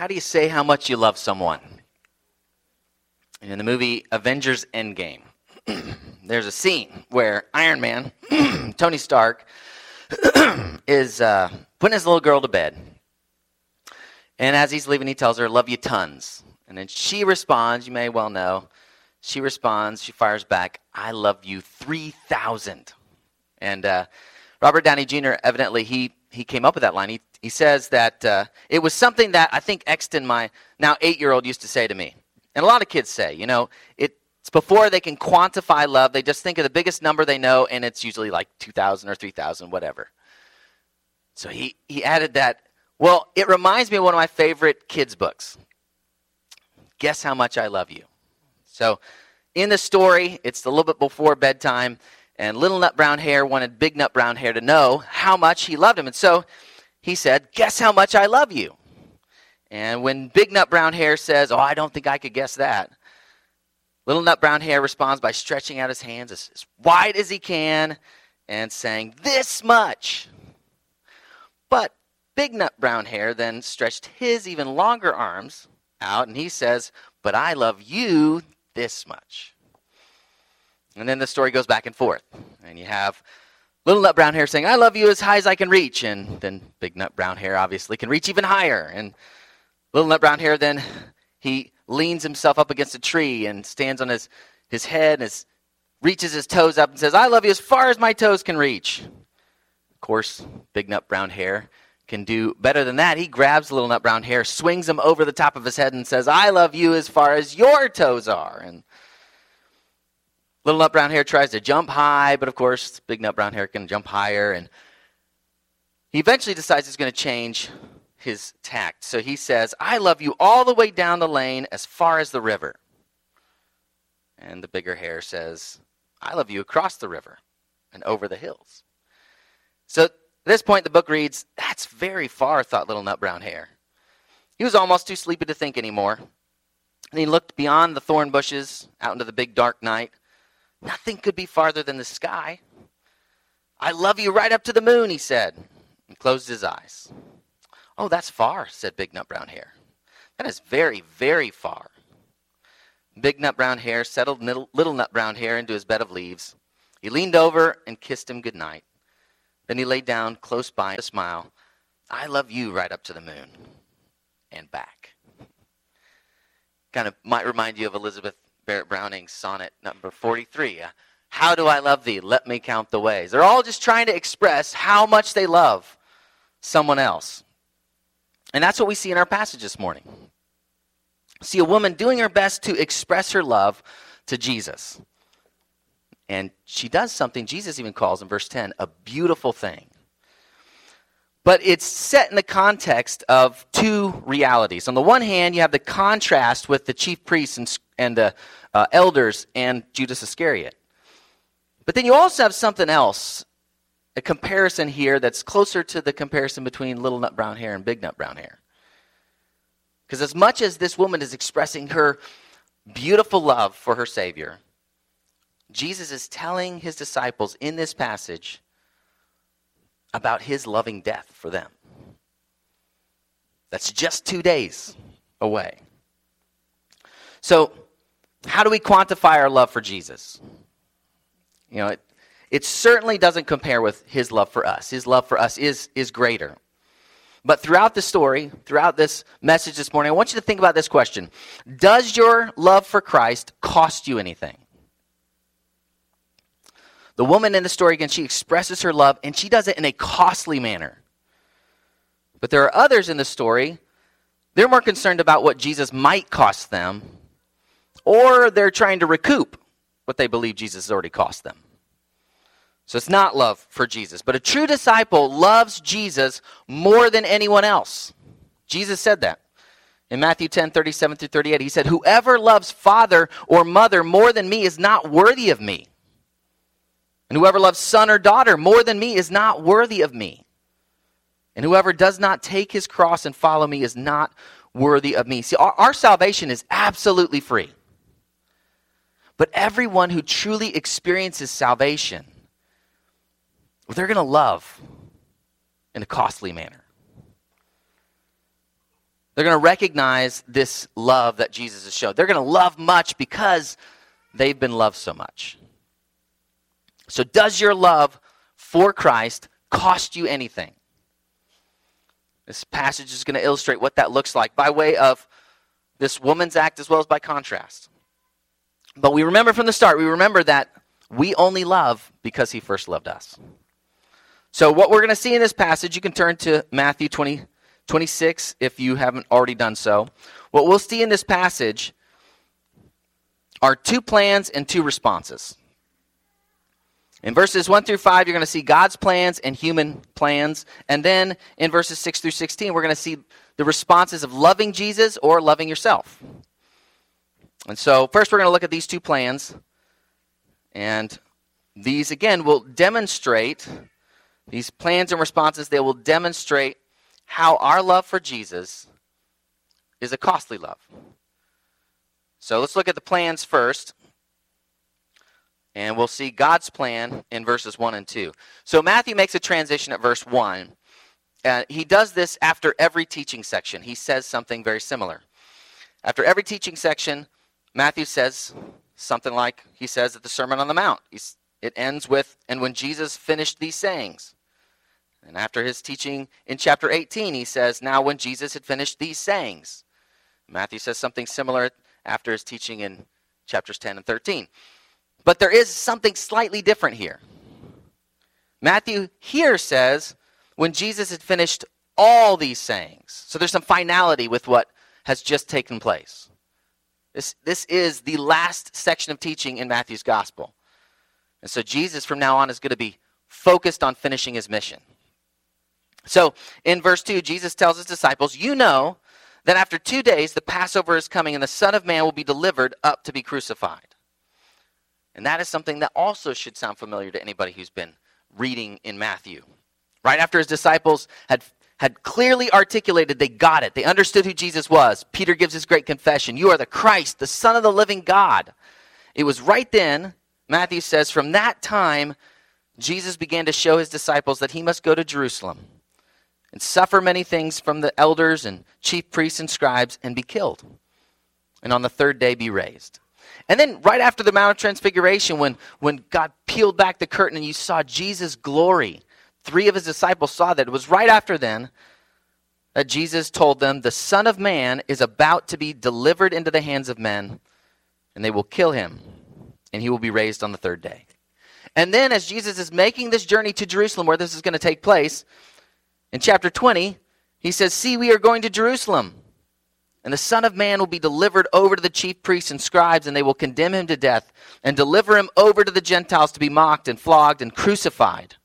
How do you say how much you love someone? In the movie Avengers Endgame, there's a scene where Iron Man, Tony Stark, is uh, putting his little girl to bed. And as he's leaving, he tells her, Love you tons. And then she responds, you may well know, she responds, she fires back, I love you 3,000. And uh, Robert Downey Jr., evidently, he, he came up with that line. He, he says that uh, it was something that I think Exton, my now eight year old, used to say to me. And a lot of kids say, you know, it's before they can quantify love, they just think of the biggest number they know, and it's usually like 2,000 or 3,000, whatever. So he, he added that, well, it reminds me of one of my favorite kids' books. Guess how much I love you. So in the story, it's a little bit before bedtime, and little nut brown hare wanted big nut brown hare to know how much he loved him. And so he said, Guess how much I love you. And when big nut brown hare says, Oh, I don't think I could guess that, little nut brown hare responds by stretching out his hands as, as wide as he can and saying, This much. But big nut brown hare then stretched his even longer arms out and he says, But I love you this much. And then the story goes back and forth. And you have little nut brown hare saying, I love you as high as I can reach. And then big nut brown hare obviously can reach even higher. And little nut brown hare then he leans himself up against a tree and stands on his, his head and his, reaches his toes up and says, I love you as far as my toes can reach. Of course, big nut brown hare can do better than that. He grabs little nut brown hare, swings him over the top of his head, and says, I love you as far as your toes are. And little nut brown hare tries to jump high, but of course, big nut brown hare can jump higher. And he eventually decides he's going to change his tact. So he says, I love you all the way down the lane as far as the river. And the bigger hare says, I love you across the river and over the hills. So at this point, the book reads, That's very far, thought little nut brown hare. He was almost too sleepy to think anymore. And he looked beyond the thorn bushes out into the big dark night. Nothing could be farther than the sky. I love you right up to the moon, he said, and closed his eyes. Oh, that's far, said Big Nut Brown Hare. That is very, very far. Big Nut Brown Hare settled Little Nut Brown Hare into his bed of leaves. He leaned over and kissed him good night. Then he lay down close by a smile. I love you right up to the moon and back. Kind of might remind you of Elizabeth Barrett Browning's sonnet number 43. Uh, how do I love thee? Let me count the ways. They're all just trying to express how much they love someone else. And that's what we see in our passage this morning. See a woman doing her best to express her love to Jesus. And she does something Jesus even calls in verse 10 a beautiful thing. But it's set in the context of two realities. On the one hand, you have the contrast with the chief priests and, and the uh, elders and Judas Iscariot. But then you also have something else, a comparison here that's closer to the comparison between little nut brown hare and big nut brown hare. Because as much as this woman is expressing her beautiful love for her Savior, Jesus is telling his disciples in this passage about his loving death for them. That's just two days away. So, how do we quantify our love for Jesus? You know, it, it certainly doesn't compare with his love for us. His love for us is, is greater. But throughout the story, throughout this message this morning, I want you to think about this question Does your love for Christ cost you anything? The woman in the story, again, she expresses her love and she does it in a costly manner. But there are others in the story, they're more concerned about what Jesus might cost them, or they're trying to recoup what they believe Jesus has already cost them. So it's not love for Jesus. But a true disciple loves Jesus more than anyone else. Jesus said that. In Matthew 10, 37 through 38, he said, Whoever loves father or mother more than me is not worthy of me. And whoever loves son or daughter more than me is not worthy of me. And whoever does not take his cross and follow me is not worthy of me. See, our, our salvation is absolutely free. But everyone who truly experiences salvation, they're going to love in a costly manner. They're going to recognize this love that Jesus has shown. They're going to love much because they've been loved so much. So, does your love for Christ cost you anything? This passage is going to illustrate what that looks like by way of this woman's act as well as by contrast. But we remember from the start, we remember that we only love because he first loved us. So, what we're going to see in this passage, you can turn to Matthew 20, 26 if you haven't already done so. What we'll see in this passage are two plans and two responses. In verses 1 through 5, you're going to see God's plans and human plans. And then in verses 6 through 16, we're going to see the responses of loving Jesus or loving yourself. And so, first, we're going to look at these two plans. And these, again, will demonstrate, these plans and responses, they will demonstrate how our love for Jesus is a costly love. So, let's look at the plans first. And we'll see God's plan in verses 1 and 2. So Matthew makes a transition at verse 1. Uh, he does this after every teaching section. He says something very similar. After every teaching section, Matthew says something like he says at the Sermon on the Mount. He's, it ends with, and when Jesus finished these sayings. And after his teaching in chapter 18, he says, now when Jesus had finished these sayings. Matthew says something similar after his teaching in chapters 10 and 13. But there is something slightly different here. Matthew here says, when Jesus had finished all these sayings. So there's some finality with what has just taken place. This, this is the last section of teaching in Matthew's gospel. And so Jesus from now on is going to be focused on finishing his mission. So in verse 2, Jesus tells his disciples, You know that after two days the Passover is coming and the Son of Man will be delivered up to be crucified. And that is something that also should sound familiar to anybody who's been reading in Matthew. Right after his disciples had, had clearly articulated, they got it, they understood who Jesus was. Peter gives his great confession You are the Christ, the Son of the living God. It was right then, Matthew says, from that time, Jesus began to show his disciples that he must go to Jerusalem and suffer many things from the elders and chief priests and scribes and be killed, and on the third day be raised. And then right after the Mount of Transfiguration, when, when God peeled back the curtain and you saw Jesus' glory, three of his disciples saw that. It was right after then that Jesus told them, The Son of Man is about to be delivered into the hands of men, and they will kill him, and he will be raised on the third day. And then, as Jesus is making this journey to Jerusalem, where this is going to take place, in chapter 20, he says, See, we are going to Jerusalem and the Son of Man will be delivered over to the chief priests and scribes, and they will condemn him to death, and deliver him over to the Gentiles to be mocked and flogged and crucified.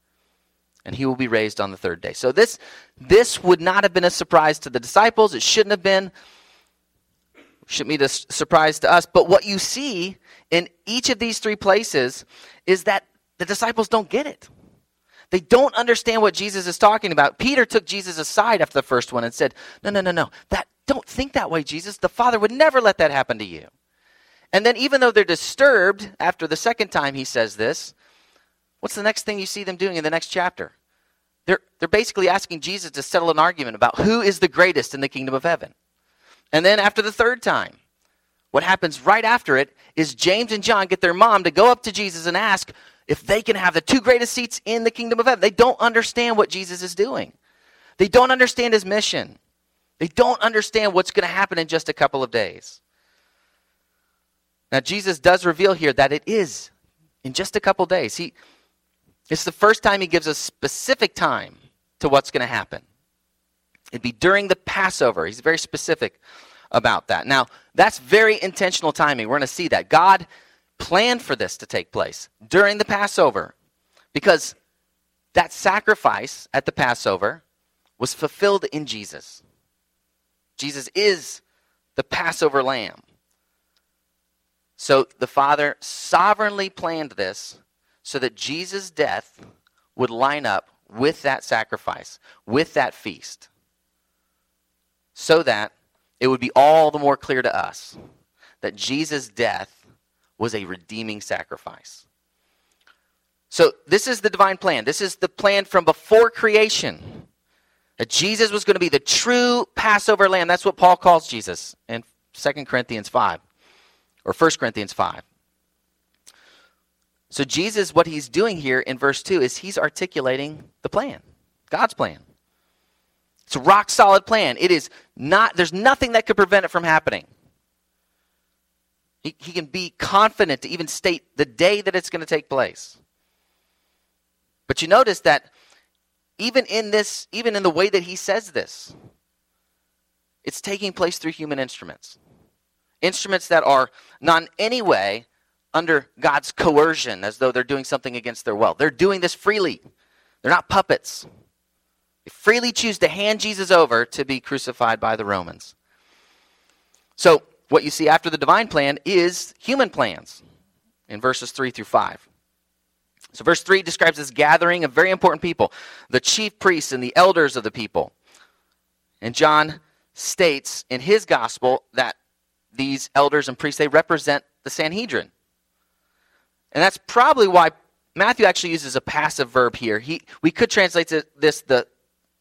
And he will be raised on the third day. So this, this would not have been a surprise to the disciples. It shouldn't have been. Shouldn't be a surprise to us. But what you see in each of these three places is that the disciples don't get it. They don't understand what Jesus is talking about. Peter took Jesus aside after the first one and said, No, no, no, no. That, don't think that way, Jesus. The Father would never let that happen to you. And then, even though they're disturbed after the second time he says this, what's the next thing you see them doing in the next chapter? They're, they're basically asking Jesus to settle an argument about who is the greatest in the kingdom of heaven. And then, after the third time, what happens right after it is James and John get their mom to go up to Jesus and ask if they can have the two greatest seats in the kingdom of heaven. They don't understand what Jesus is doing, they don't understand his mission. They don't understand what's going to happen in just a couple of days. Now, Jesus does reveal here that it is in just a couple days. He, it's the first time he gives a specific time to what's going to happen. It'd be during the Passover. He's very specific about that. Now, that's very intentional timing. We're going to see that. God planned for this to take place during the Passover because that sacrifice at the Passover was fulfilled in Jesus. Jesus is the Passover lamb. So the Father sovereignly planned this so that Jesus' death would line up with that sacrifice, with that feast, so that it would be all the more clear to us that Jesus' death was a redeeming sacrifice. So, this is the divine plan. This is the plan from before creation That Jesus was going to be the true Passover lamb. That's what Paul calls Jesus in 2 Corinthians 5 or 1 Corinthians 5. So, Jesus, what he's doing here in verse 2 is he's articulating the plan, God's plan. It's a rock solid plan. It is not, there's nothing that could prevent it from happening. He, he can be confident to even state the day that it's going to take place. But you notice that even in this, even in the way that he says this, it's taking place through human instruments. Instruments that are not in any way under God's coercion as though they're doing something against their will. They're doing this freely. They're not puppets. They freely choose to hand Jesus over to be crucified by the Romans. So, what you see after the divine plan is human plans in verses 3 through 5. So, verse 3 describes this gathering of very important people, the chief priests and the elders of the people. And John states in his gospel that these elders and priests, they represent the Sanhedrin. And that's probably why Matthew actually uses a passive verb here. He, we could translate this the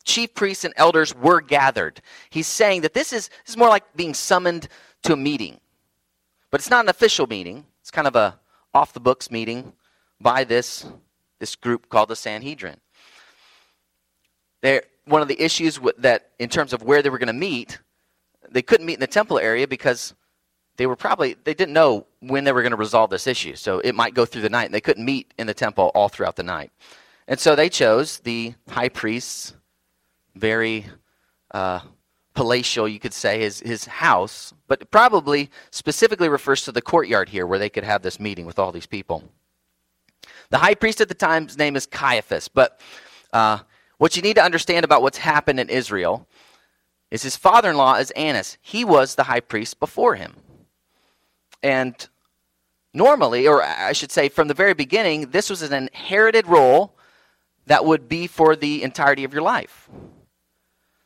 chief priests and elders were gathered. He's saying that this is, this is more like being summoned to a meeting. But it's not an official meeting. It's kind of a off the books meeting by this, this group called the Sanhedrin. They're, one of the issues that, in terms of where they were going to meet, they couldn't meet in the temple area because they were probably they didn't know when they were going to resolve this issue. So it might go through the night. And they couldn't meet in the temple all throughout the night. And so they chose the high priest's very uh, palatial you could say his, his house but probably specifically refers to the courtyard here where they could have this meeting with all these people the high priest at the time's name is caiaphas but uh, what you need to understand about what's happened in israel is his father-in-law is annas he was the high priest before him and normally, or I should say from the very beginning, this was an inherited role that would be for the entirety of your life.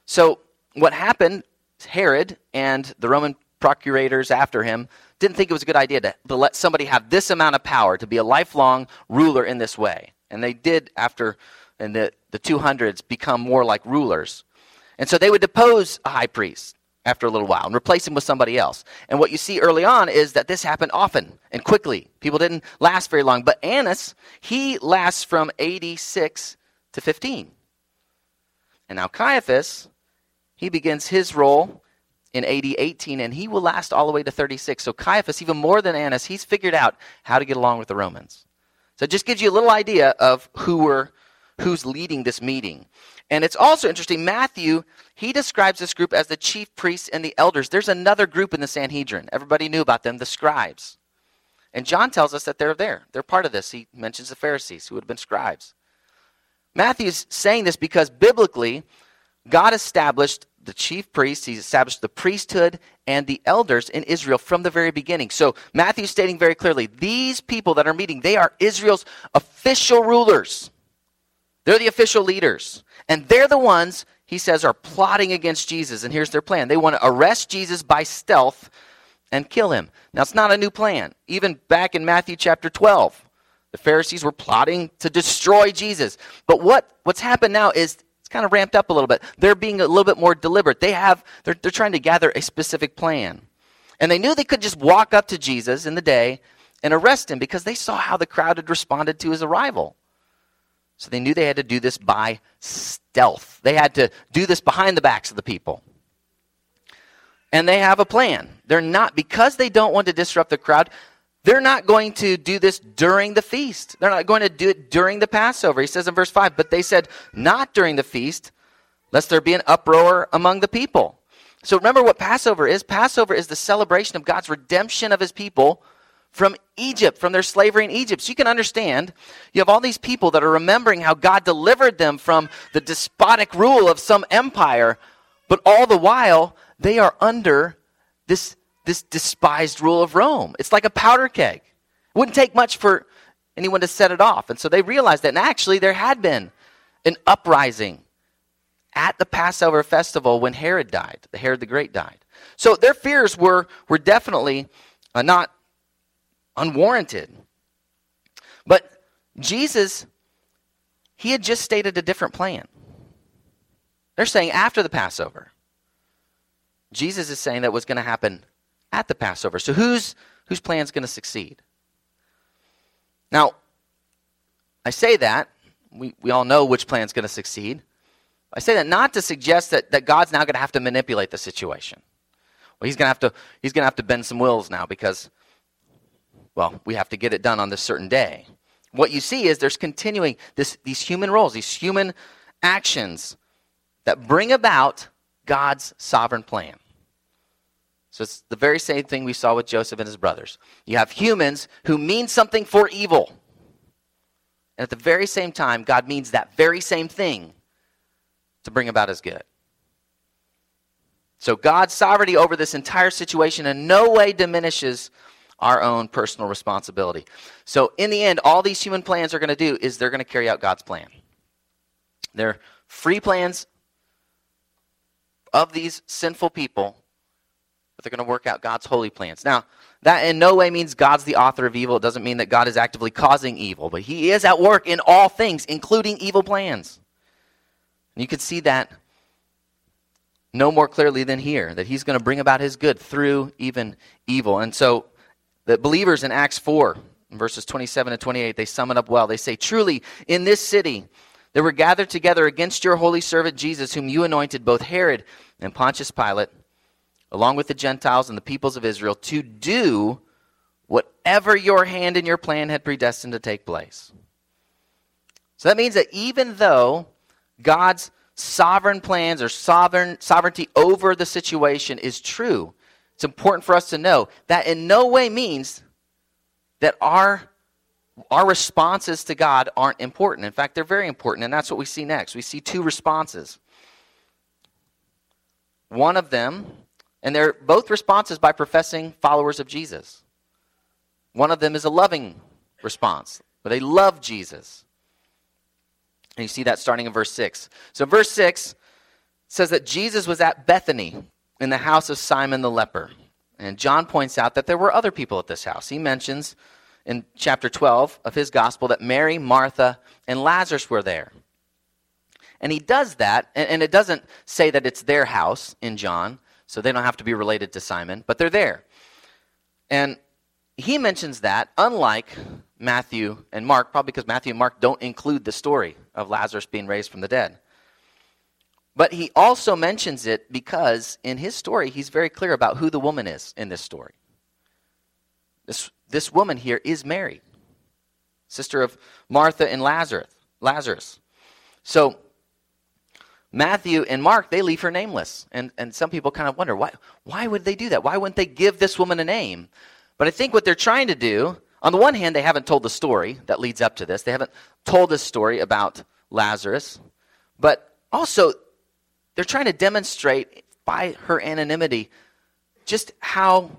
So, what happened, Herod and the Roman procurators after him didn't think it was a good idea to, to let somebody have this amount of power, to be a lifelong ruler in this way. And they did, after in the, the 200s, become more like rulers. And so they would depose a high priest after a little while and replace him with somebody else. And what you see early on is that this happened often and quickly. People didn't last very long. But Annas, he lasts from 86 to 15. And now Caiaphas, he begins his role in AD 18 and he will last all the way to 36. So Caiaphas, even more than Annas, he's figured out how to get along with the Romans. So it just gives you a little idea of who were who's leading this meeting. And it's also interesting, Matthew, he describes this group as the chief priests and the elders. There's another group in the Sanhedrin. Everybody knew about them, the scribes. And John tells us that they're there. They're part of this. He mentions the Pharisees, who would have been scribes. Matthew's saying this because biblically, God established the chief priests, he established the priesthood and the elders in Israel from the very beginning. So Matthew's stating very clearly these people that are meeting, they are Israel's official rulers. They're the official leaders. And they're the ones, he says, are plotting against Jesus. And here's their plan they want to arrest Jesus by stealth and kill him. Now, it's not a new plan. Even back in Matthew chapter 12, the Pharisees were plotting to destroy Jesus. But what, what's happened now is it's kind of ramped up a little bit. They're being a little bit more deliberate. They have, they're, they're trying to gather a specific plan. And they knew they could just walk up to Jesus in the day and arrest him because they saw how the crowd had responded to his arrival. So they knew they had to do this by stealth. They had to do this behind the backs of the people. And they have a plan. They're not, because they don't want to disrupt the crowd, they're not going to do this during the feast. They're not going to do it during the Passover. He says in verse 5, but they said, not during the feast, lest there be an uproar among the people. So remember what Passover is. Passover is the celebration of God's redemption of his people from Egypt, from their slavery in Egypt. So you can understand, you have all these people that are remembering how God delivered them from the despotic rule of some empire, but all the while they are under this, this despised rule of Rome. It's like a powder keg. It wouldn't take much for anyone to set it off. And so they realized that, and actually, there had been an uprising at the Passover festival when Herod died, the Herod the Great died. So their fears were, were definitely uh, not unwarranted. But Jesus, he had just stated a different plan. They're saying after the Passover. Jesus is saying that what's going to happen at the Passover. So whose whose plan is going to succeed? Now, I say that we, we all know which plan is going to succeed. I say that not to suggest that, that God's now going to have to manipulate the situation. Well, he's going to have to he's going to have to bend some wills now because well, we have to get it done on this certain day. What you see is there's continuing this, these human roles, these human actions that bring about God's sovereign plan. So it's the very same thing we saw with Joseph and his brothers. You have humans who mean something for evil. And at the very same time, God means that very same thing to bring about his good. So God's sovereignty over this entire situation in no way diminishes our own personal responsibility. So in the end, all these human plans are going to do is they're going to carry out God's plan. They're free plans of these sinful people, but they're going to work out God's holy plans. Now, that in no way means God's the author of evil. It doesn't mean that God is actively causing evil, but He is at work in all things, including evil plans. And you can see that no more clearly than here, that He's going to bring about His good through even evil. And so the believers in Acts 4, verses 27 and 28, they sum it up well. They say, Truly, in this city, there were gathered together against your holy servant Jesus, whom you anointed, both Herod and Pontius Pilate, along with the Gentiles and the peoples of Israel, to do whatever your hand and your plan had predestined to take place. So that means that even though God's sovereign plans or sovereign sovereignty over the situation is true, it's important for us to know that in no way means that our our responses to God aren't important. In fact, they're very important, and that's what we see next. We see two responses. One of them, and they're both responses by professing followers of Jesus. One of them is a loving response, where they love Jesus. And you see that starting in verse 6. So, verse 6 says that Jesus was at Bethany in the house of Simon the leper. And John points out that there were other people at this house. He mentions in chapter 12 of his gospel that Mary, Martha, and Lazarus were there. And he does that, and, it doesn't say that it's their house in John, so they don't have to be related to Simon, but they're there. And he mentions that, unlike Matthew and Mark, probably because Matthew and Mark don't include the story of Lazarus being raised from the dead. But he also mentions it because in his story, he's very clear about who the woman is in this story. This, this woman here is Mary, sister of Martha and Lazarus. Lazarus. So Matthew and Mark, they leave her nameless. And, and some people kind of wonder, why, why would they do that? Why wouldn't they give this woman a name? But I think what they're trying to do, on the one hand, they haven't told the story that leads up to this. They haven't told the story about Lazarus. But also, they're trying to demonstrate by her anonymity just how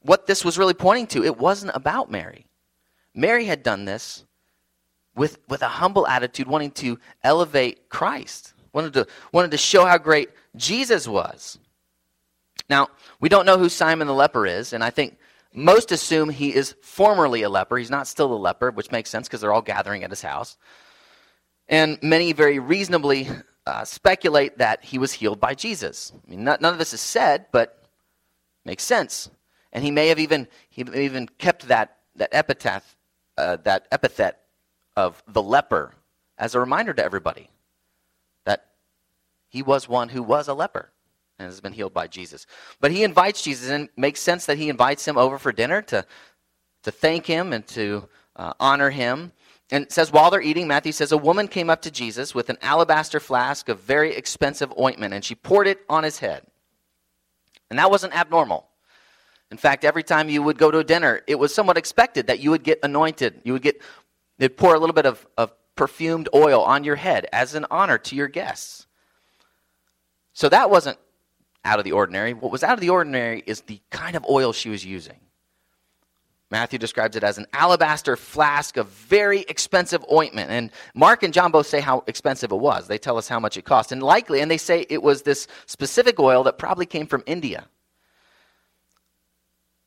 what this was really pointing to. It wasn't about Mary. Mary had done this with, with a humble attitude, wanting to elevate Christ, wanted to, wanted to show how great Jesus was. Now, we don't know who Simon the leper is, and I think most assume he is formerly a leper. He's not still a leper, which makes sense because they're all gathering at his house. And many very reasonably uh, speculate that he was healed by Jesus. I mean, not, none of this is said, but makes sense. And he may have even he even kept that that epitaph, uh, that epithet of the leper as a reminder to everybody he was one who was a leper and has been healed by Jesus. But he invites Jesus, and it makes sense that he invites him over for dinner to to thank him and to uh, honor him. And it says, while they're eating, Matthew says, a woman came up to Jesus with an alabaster flask of very expensive ointment, and she poured it on his head. And that wasn't abnormal. In fact, every time you would go to a dinner, it was somewhat expected that you would get anointed. You would get, they'd pour a little bit of, of perfumed oil on your head as an honor to your guests. So that wasn't out of the ordinary. What was out of the ordinary is the kind of oil she was using. Matthew describes it as an alabaster flask of very expensive ointment. And Mark and John both say how expensive it was. They tell us how much it cost. And likely, and they say it was this specific oil that probably came from India.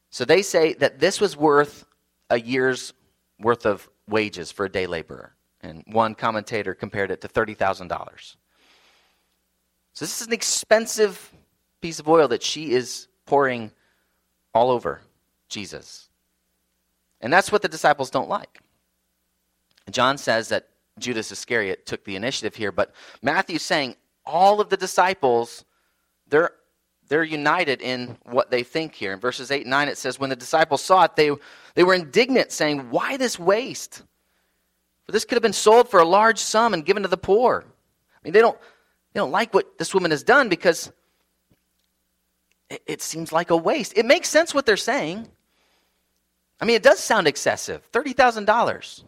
So they say that this was worth a year's worth of wages for a day laborer. And one commentator compared it to $30,000. So this is an expensive piece of oil that she is pouring all over Jesus. And that's what the disciples don't like. John says that Judas Iscariot took the initiative here, but Matthew's saying all of the disciples, they're, they're united in what they think here. In verses 8 and 9, it says, When the disciples saw it, they, they were indignant, saying, Why this waste? For this could have been sold for a large sum and given to the poor. I mean, they don't, they don't like what this woman has done because it, it seems like a waste. It makes sense what they're saying. I mean, it does sound excessive $30,000.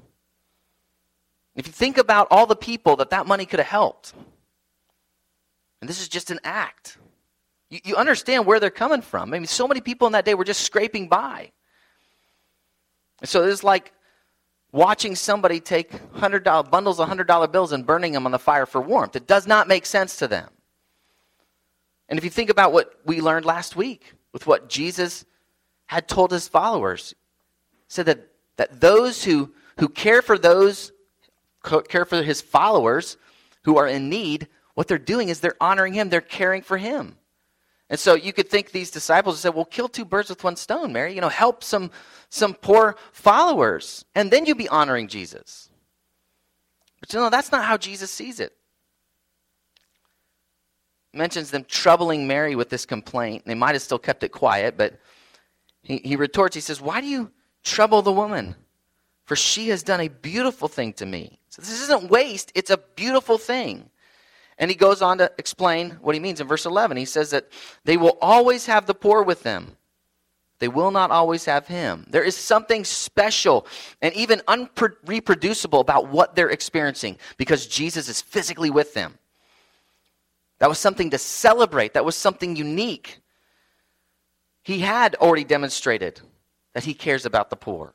If you think about all the people that that money could have helped, and this is just an act, you, you understand where they're coming from. I mean, so many people in that day were just scraping by. And so it's like watching somebody take $100 bundles of $100 bills and burning them on the fire for warmth. It does not make sense to them. And if you think about what we learned last week with what Jesus had told his followers, said that, that those who, who care for those, care for his followers who are in need, what they're doing is they're honoring him, they're caring for him. And so you could think these disciples said, well, kill two birds with one stone, Mary. You know, help some, some poor followers, and then you'd be honoring Jesus. But you know, that's not how Jesus sees it. Mentions them troubling Mary with this complaint. They might have still kept it quiet, but he, he retorts, he says, Why do you trouble the woman? For she has done a beautiful thing to me. So this isn't waste, it's a beautiful thing. And he goes on to explain what he means in verse 11. He says that they will always have the poor with them. They will not always have him. There is something special and even unreproducible about what they're experiencing because Jesus is physically with them. That was something to celebrate, that was something unique. He had already demonstrated that he cares about the poor.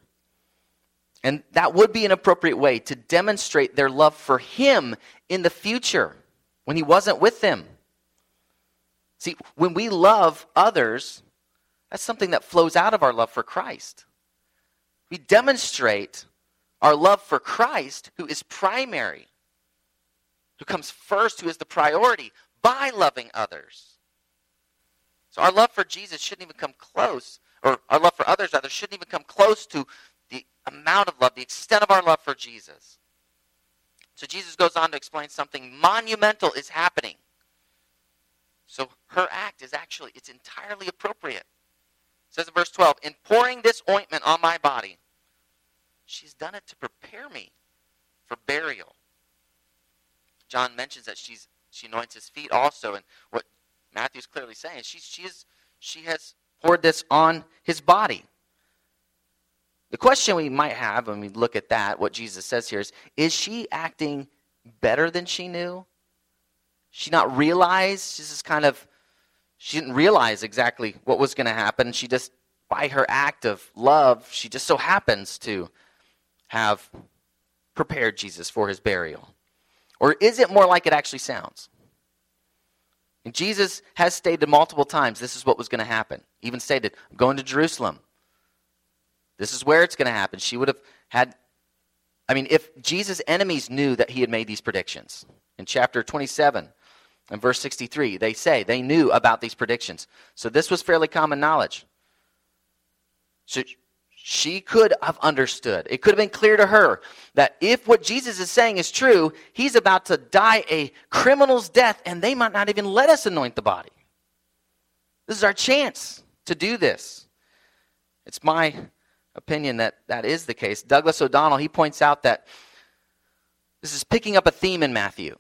And that would be an appropriate way to demonstrate their love for him in the future when he wasn't with them. See, when we love others, that's something that flows out of our love for Christ. We demonstrate our love for Christ, who is primary, who comes first, who is the priority, by loving others. So our love for Jesus shouldn't even come close, or our love for others, rather, shouldn't even come close to the amount of love, the extent of our love for Jesus. So Jesus goes on to explain something monumental is happening. So her act is actually, it's entirely appropriate. It says in verse 12, in pouring this ointment on my body, she's done it to prepare me for burial. John mentions that she's she anoints his feet also, and what Matthew's clearly saying, she, she, is, she has poured this on his body. The question we might have when we look at that, what Jesus says here is Is she acting better than she knew? She not realize? She's just kind of, she didn't realize exactly what was going to happen. She just, by her act of love, she just so happens to have prepared Jesus for his burial. Or is it more like it actually sounds? And Jesus has stated multiple times this is what was going to happen. Even stated, I'm going to Jerusalem. This is where it's going to happen. She would have had, I mean, if Jesus' enemies knew that he had made these predictions, in chapter 27 and verse 63, they say they knew about these predictions. So this was fairly common knowledge. So she could have understood. It could have been clear to her that if what Jesus is saying is true, he's about to die a criminal's death, and they might not even let us anoint the body. This is our chance to do this. It's my opinion that that is the case. Douglas O'Donnell, he points out that this is picking up a theme in Matthew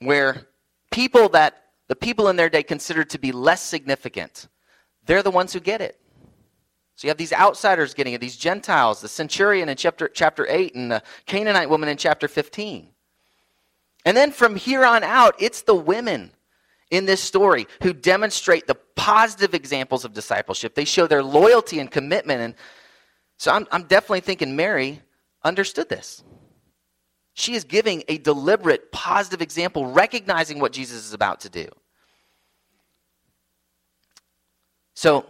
where people that the people in their day considered to be less significant, they're the ones who get it. So you have these outsiders getting it, these Gentiles, the centurion in chapter, chapter 8 and the Canaanite woman in chapter 15. And then from here on out, it's the women in this story who demonstrate the positive examples of discipleship. They show their loyalty and commitment and so I'm, I'm definitely thinking Mary understood this. She is giving a deliberate, positive example, recognizing what Jesus is about to do. So,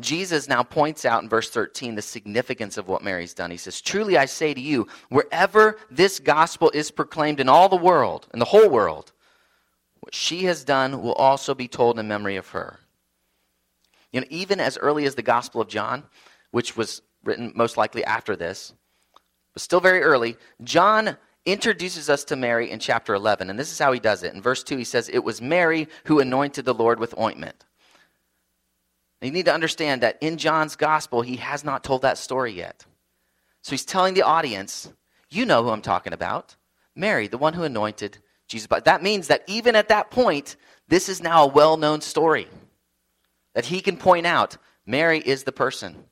Jesus now points out in verse 13 the significance of what Mary's done. He says, Truly I say to you, wherever this gospel is proclaimed in all the world, in the whole world, What she has done will also be told in memory of her. You know, even as early as the Gospel of John, which was written most likely after this, but still very early, John introduces us to Mary in chapter 11. And this is how he does it. In verse 2, he says, It was Mary who anointed the Lord with ointment. you need to understand that in John's gospel, he has not told that story yet. So he's telling the audience, You know who I'm talking about. Mary, the one who anointed Jesus. But that means that even at that point, this is now a well known story that he can point out. Mary is the person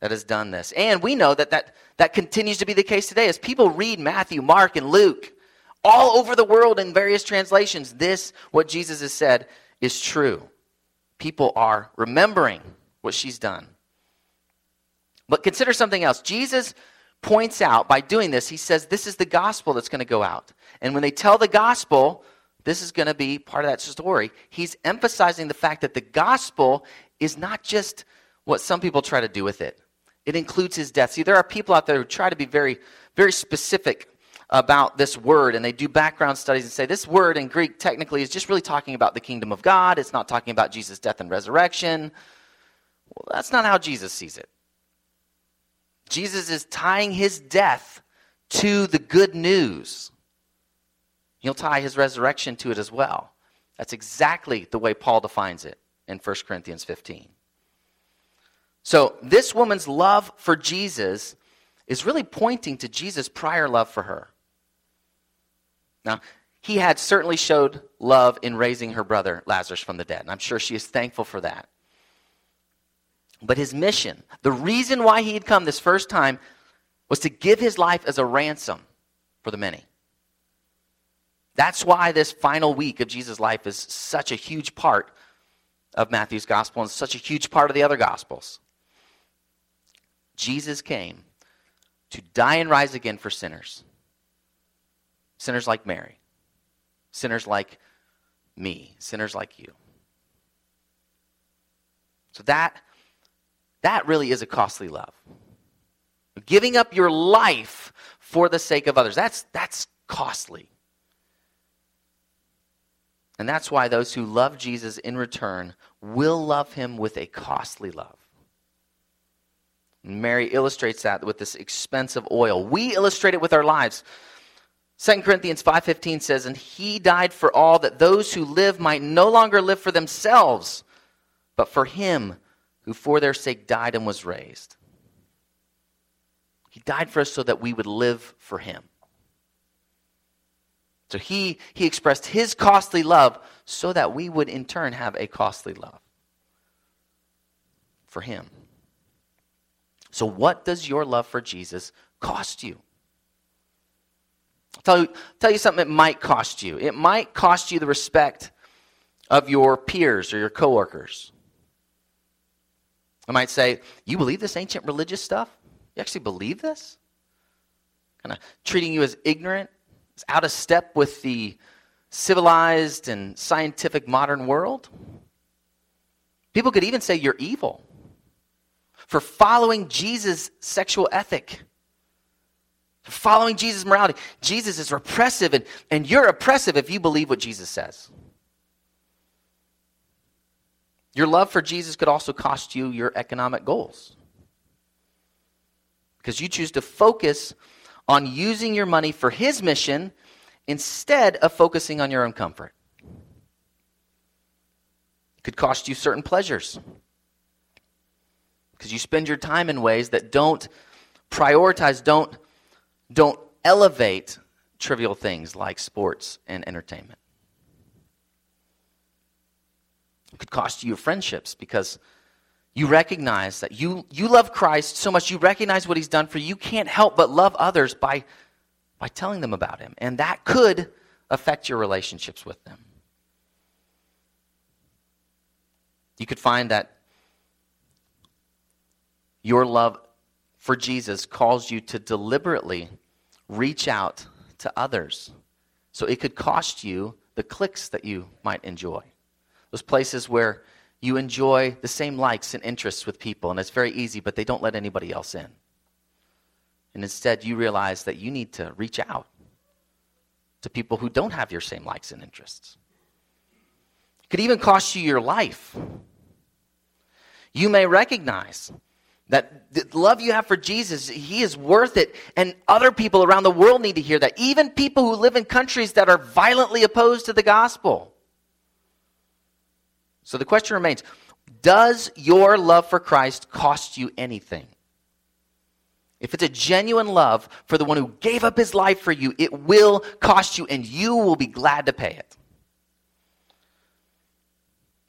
that has done this. And we know that, that that continues to be the case today. As people read Matthew, Mark, and Luke all over the world in various translations, this, what Jesus has said, is true. People are remembering what she's done. But consider something else. Jesus points out by doing this, he says, This is the gospel that's going to go out. And when they tell the gospel, this is going to be part of that story. He's emphasizing the fact that the gospel is not just what some people try to do with it. It includes his death. See, there are people out there who try to be very, very specific about this word, and they do background studies and say this word in Greek technically is just really talking about the kingdom of God. It's not talking about Jesus' death and resurrection. Well, that's not how Jesus sees it. Jesus is tying his death to the good news. He'll tie his resurrection to it as well. That's exactly the way Paul defines it in 1 Corinthians 15. So, this woman's love for Jesus is really pointing to Jesus' prior love for her. Now, he had certainly showed love in raising her brother Lazarus from the dead, and I'm sure she is thankful for that. But his mission, the reason why he had come this first time, was to give his life as a ransom for the many. That's why this final week of Jesus' life is such a huge part of Matthew's gospel and such a huge part of the other gospels. Jesus came to die and rise again for sinners. Sinners like Mary, sinners like me, sinners like you. So that that really is a costly love. Giving up your life for the sake of others. That's that's costly. And that's why those who love Jesus in return will love him with a costly love. Mary illustrates that with this expensive oil. We illustrate it with our lives. 2 Corinthians 5:15 says, "And he died for all that those who live might no longer live for themselves, but for him who for their sake died and was raised." He died for us so that we would live for him. So he, he expressed his costly love so that we would in turn have a costly love for him. So, what does your love for Jesus cost you? Tell you, tell you something it might cost you. It might cost you the respect of your peers or your coworkers. I might say, You believe this ancient religious stuff? You actually believe this? Kind of treating you as ignorant, as out of step with the civilized and scientific modern world? People could even say you're evil for following Jesus' sexual ethic, for following Jesus' morality. Jesus is repressive, and, and you're oppressive if you believe what Jesus says. Your love for Jesus could also cost you your economic goals. Because you choose to focus on using your money for his mission instead of focusing on your own comfort. It could cost you certain pleasures because you spend your time in ways that don't prioritize, don't, don't elevate trivial things like sports and entertainment. It could cost you your friendships because you recognize that you, you love Christ so much, you recognize what he's done for you. You can't help but love others by, by telling them about him. And that could affect your relationships with them. You could find that your love for Jesus calls you to deliberately reach out to others. So it could cost you the cliques that you might enjoy. Those places where you enjoy the same likes and interests with people, and it's very easy, but they don't let anybody else in. And instead, you realize that you need to reach out to people who don't have your same likes and interests. It could even cost you your life. You may recognize that the love you have for Jesus, He is worth it. And other people around the world need to hear that. Even people who live in countries that are violently opposed to the gospel. So the question remains Does your love for Christ cost you anything? If it's a genuine love for the one who gave up his life for you, it will cost you and you will be glad to pay it.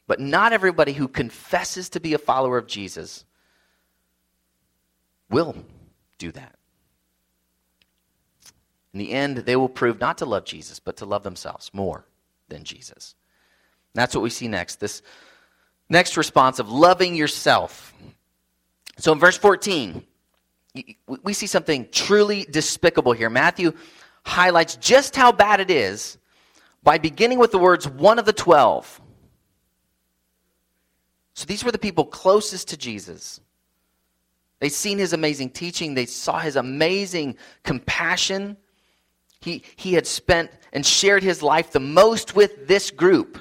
But not everybody who confesses to be a follower of Jesus will do that. In the end, they will prove not to love Jesus, but to love themselves more than Jesus. And that's what we see next. This next response of loving yourself. So in verse 14, we see something truly despicable here. Matthew highlights just how bad it is by beginning with the words one of the twelve. So these were the people closest to Jesus. They'd seen his amazing teaching, they saw his amazing compassion. He, he had spent and shared his life the most with this group.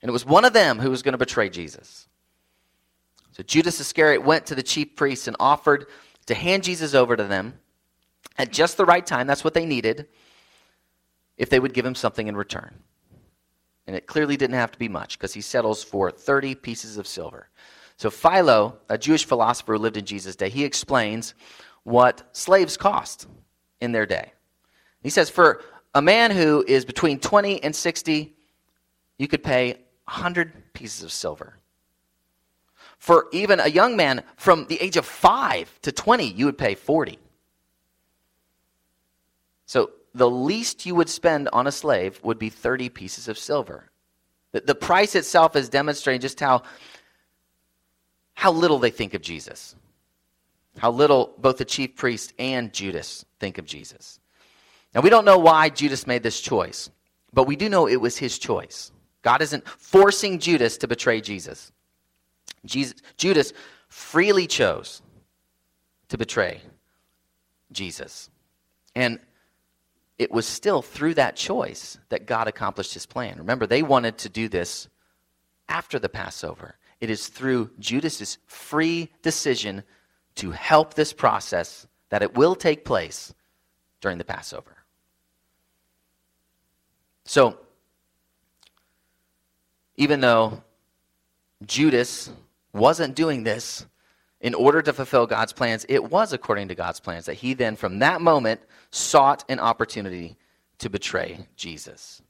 And it was one of them who was going to betray Jesus. So Judas Iscariot went to the chief priests and offered to hand Jesus over to them at just the right time. That's what they needed if they would give him something in return. And it clearly didn't have to be much because he settles for 30 pieces of silver. So Philo, a Jewish philosopher who lived in Jesus' day, he explains what slaves cost in their day. He says for a man who is between 20 and 60, you could pay 100 pieces of silver. For even a young man from the age of 5 to 20, you would pay 40. So the least you would spend on a slave would be 30 pieces of silver. The, the price itself is demonstrating just how, how little they think of Jesus. How little both the chief priest and Judas think of Jesus. Now, we don't know why Judas made this choice, but we do know it was his choice. God isn't forcing Judas to betray Jesus. Jesus, Judas freely chose to betray Jesus. And it was still through that choice that God accomplished his plan. Remember, they wanted to do this after the Passover. It is through Judas's free decision to help this process that it will take place during the Passover. So, even though Judas wasn't doing this in order to fulfill God's plans. It was according to God's plans that he then, from that moment, sought an opportunity to betray Jesus.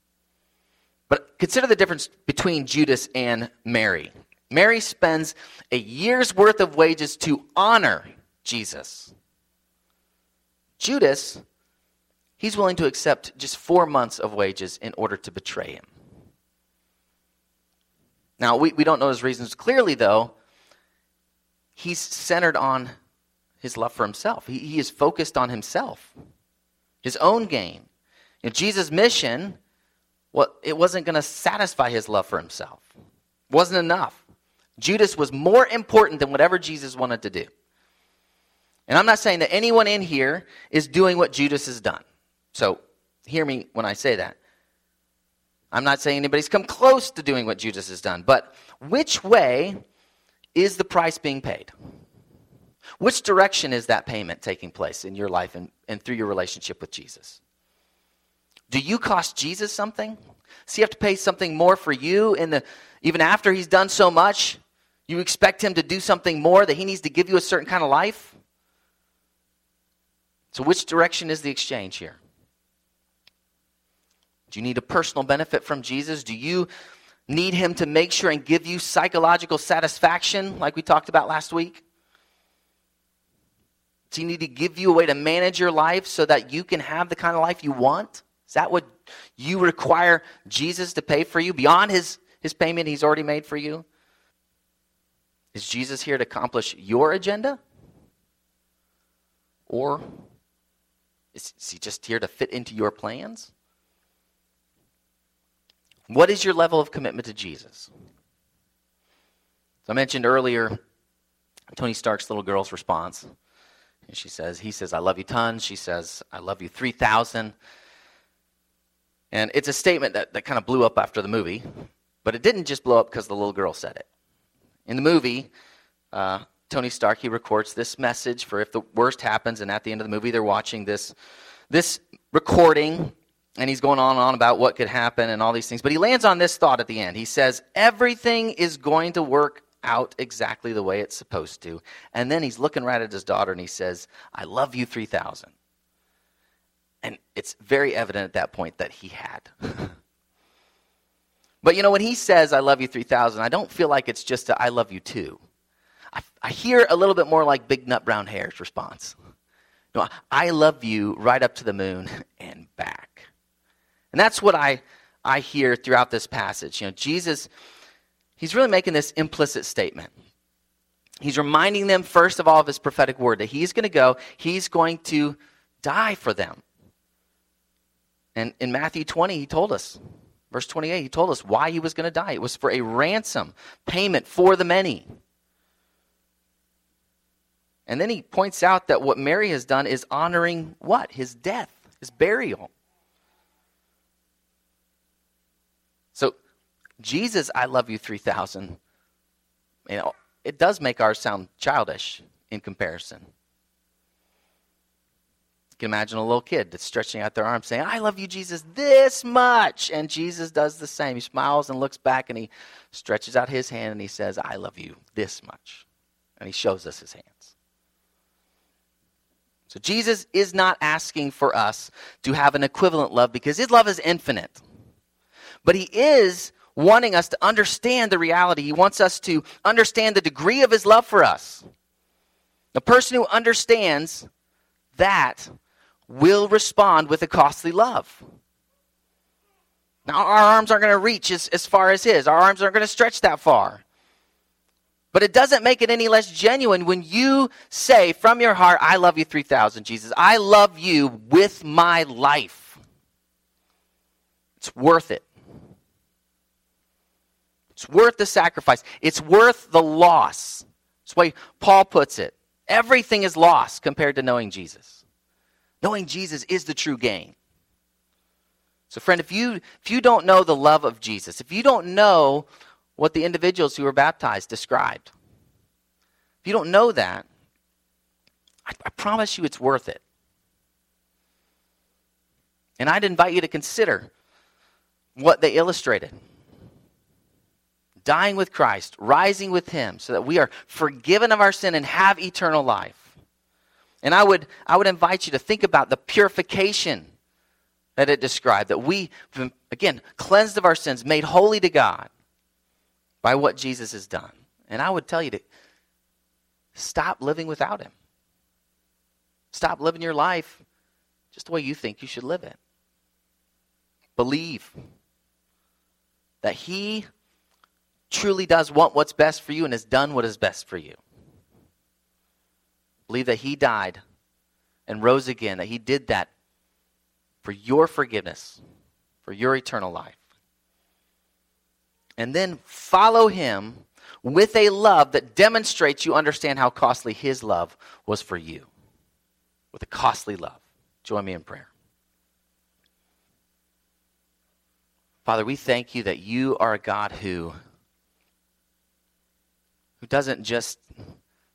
But consider the difference between Judas and Mary. Mary spends a year's worth of wages to honor Jesus. Judas, he's willing to accept just four months of wages in order to betray him. Now, we, we don't know his reasons clearly, though. He's centered on his love for himself, he, he is focused on himself, his own gain. You know, Jesus' mission, well, it wasn't going to satisfy his love for himself, it wasn't enough. Judas was more important than whatever Jesus wanted to do. And I'm not saying that anyone in here is doing what Judas has done. So hear me when I say that. I'm not saying anybody's come close to doing what Judas has done, but which way is the price being paid? Which direction is that payment taking place in your life and, and through your relationship with Jesus? Do you cost Jesus something? Does he have to pay something more for you in the even after he's done so much? You expect him to do something more that he needs to give you a certain kind of life? So which direction is the exchange here? Do you need a personal benefit from Jesus? Do you need him to make sure and give you psychological satisfaction, like we talked about last week? Do you need to give you a way to manage your life so that you can have the kind of life you want? Is that what you require Jesus to pay for you beyond his, his payment he's already made for you? Is Jesus here to accomplish your agenda? Or is he just here to fit into your plans? What is your level of commitment to Jesus? So I mentioned earlier Tony Stark's little girl's response. And she says, he says, I love you tons. She says, I love you 3,000. And it's a statement that, that kind of blew up after the movie, but it didn't just blow up because the little girl said it. In the movie, uh, Tony Stark, he records this message for if the worst happens, and at the end of the movie, they're watching this, this recording, and he's going on and on about what could happen and all these things. But he lands on this thought at the end. He says, Everything is going to work out exactly the way it's supposed to. And then he's looking right at his daughter and he says, I love you 3000. And it's very evident at that point that he had. but you know, when he says, I love you 3000, I don't feel like it's just a I love you too. I, I hear a little bit more like Big Nutbrown Hare's response. No, I love you right up to the moon and back. And that's what I, I hear throughout this passage. You know, Jesus, he's really making this implicit statement. He's reminding them, first of all, of his prophetic word that he's going to go, he's going to die for them. And in Matthew 20, he told us, verse 28, he told us why he was going to die. It was for a ransom payment for the many. And then he points out that what Mary has done is honoring what? His death, his burial. So, Jesus, I love you 3000, you know, it does make ours sound childish in comparison. Can imagine a little kid that's stretching out their arms saying, I love you, Jesus, this much. And Jesus does the same. He smiles and looks back and he stretches out his hand and he says, I love you this much. And he shows us his hands. So Jesus is not asking for us to have an equivalent love because his love is infinite. But he is wanting us to understand the reality. He wants us to understand the degree of his love for us. The person who understands that will respond with a costly love. Now, our arms aren't going to reach as, as far as his, our arms aren't going to stretch that far. But it doesn't make it any less genuine when you say from your heart, I love you 3,000, Jesus. I love you with my life. It's worth it. It's worth the sacrifice. It's worth the loss. That's why Paul puts it. Everything is lost compared to knowing Jesus. Knowing Jesus is the true gain. So, friend, if you if you don't know the love of Jesus, if you don't know what the individuals who were baptized described. If you don't know that, I, I promise you it's worth it. And I'd invite you to consider what they illustrated dying with Christ, rising with Him, so that we are forgiven of our sin and have eternal life. And I would, I would invite you to think about the purification that it described, that we, again, cleansed of our sins, made holy to God by what Jesus has done. And I would tell you to stop living without him. Stop living your life just the way you think you should live it. Believe that he truly does want what's best for you and has done what is best for you. Believe that he died and rose again, that he did that for your forgiveness, for your eternal life and then follow him with a love that demonstrates you understand how costly his love was for you. With a costly love. Join me in prayer. Father, we thank you that you are a God who, who doesn't just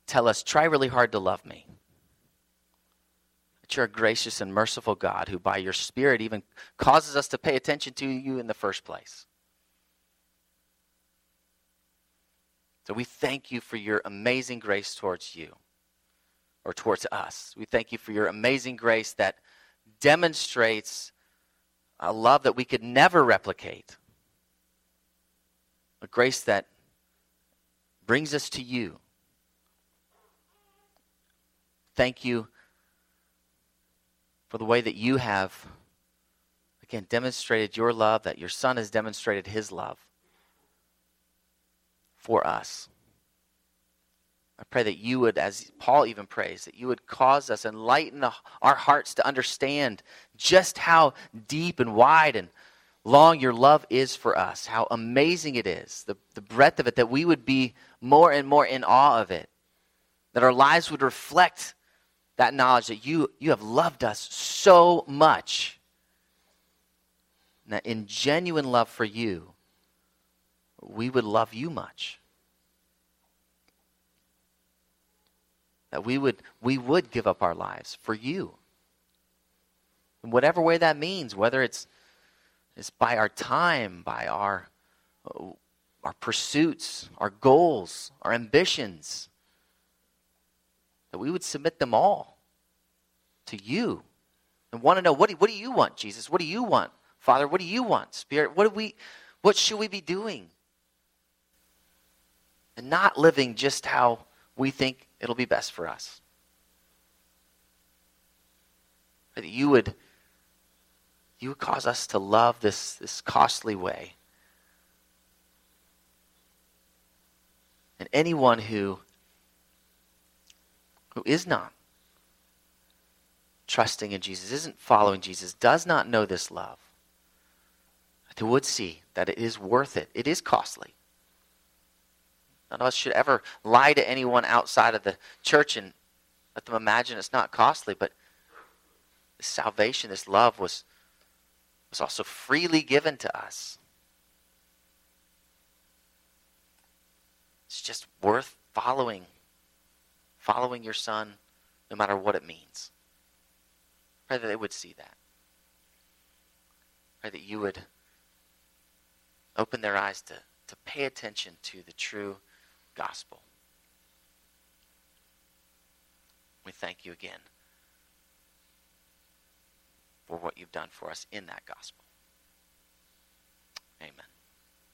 tell us, try really hard to love me. That you're a gracious and merciful God who, by your Spirit, even causes us to pay attention to you in the first place. So we thank you for your amazing grace towards you or towards us. We thank you for your amazing grace that demonstrates a love that we could never replicate, a grace that brings us to you. Thank you for the way that you have, again, demonstrated your love, that your Son has demonstrated his love for us. I pray that you would, as Paul even prays, that you would cause us, enlighten the, our hearts to understand just how deep and wide and long your love is for us, how amazing it is, the, the breadth of it, that we would be more and more in awe of it, that our lives would reflect that knowledge that you, you have loved us so much And that in genuine love for you, we would love you much. That we would, we would give up our lives for you. In whatever way that means, whether it's, it's by our time, by our, uh, our pursuits, our goals, our ambitions, that we would submit them all to you and want to know what do, what do you want, Jesus? What do you want? Father, what do you want? Spirit, what do we what should we be doing? And not living just how we think it'll be best for us. That you would you would cause us to love this, this costly way. And anyone who who is not trusting in Jesus, isn't following Jesus, does not know this love, they would see that it is worth it. It is costly. None of us should ever lie to anyone outside of the church and let them imagine it's not costly, but this salvation, this love was, was also freely given to us. It's just worth following, following your son, no matter what it means. Pray that they would see that. Pray that you would open their eyes to, to pay attention to the true gospel. We thank you again for what you've done for us in that gospel. Amen.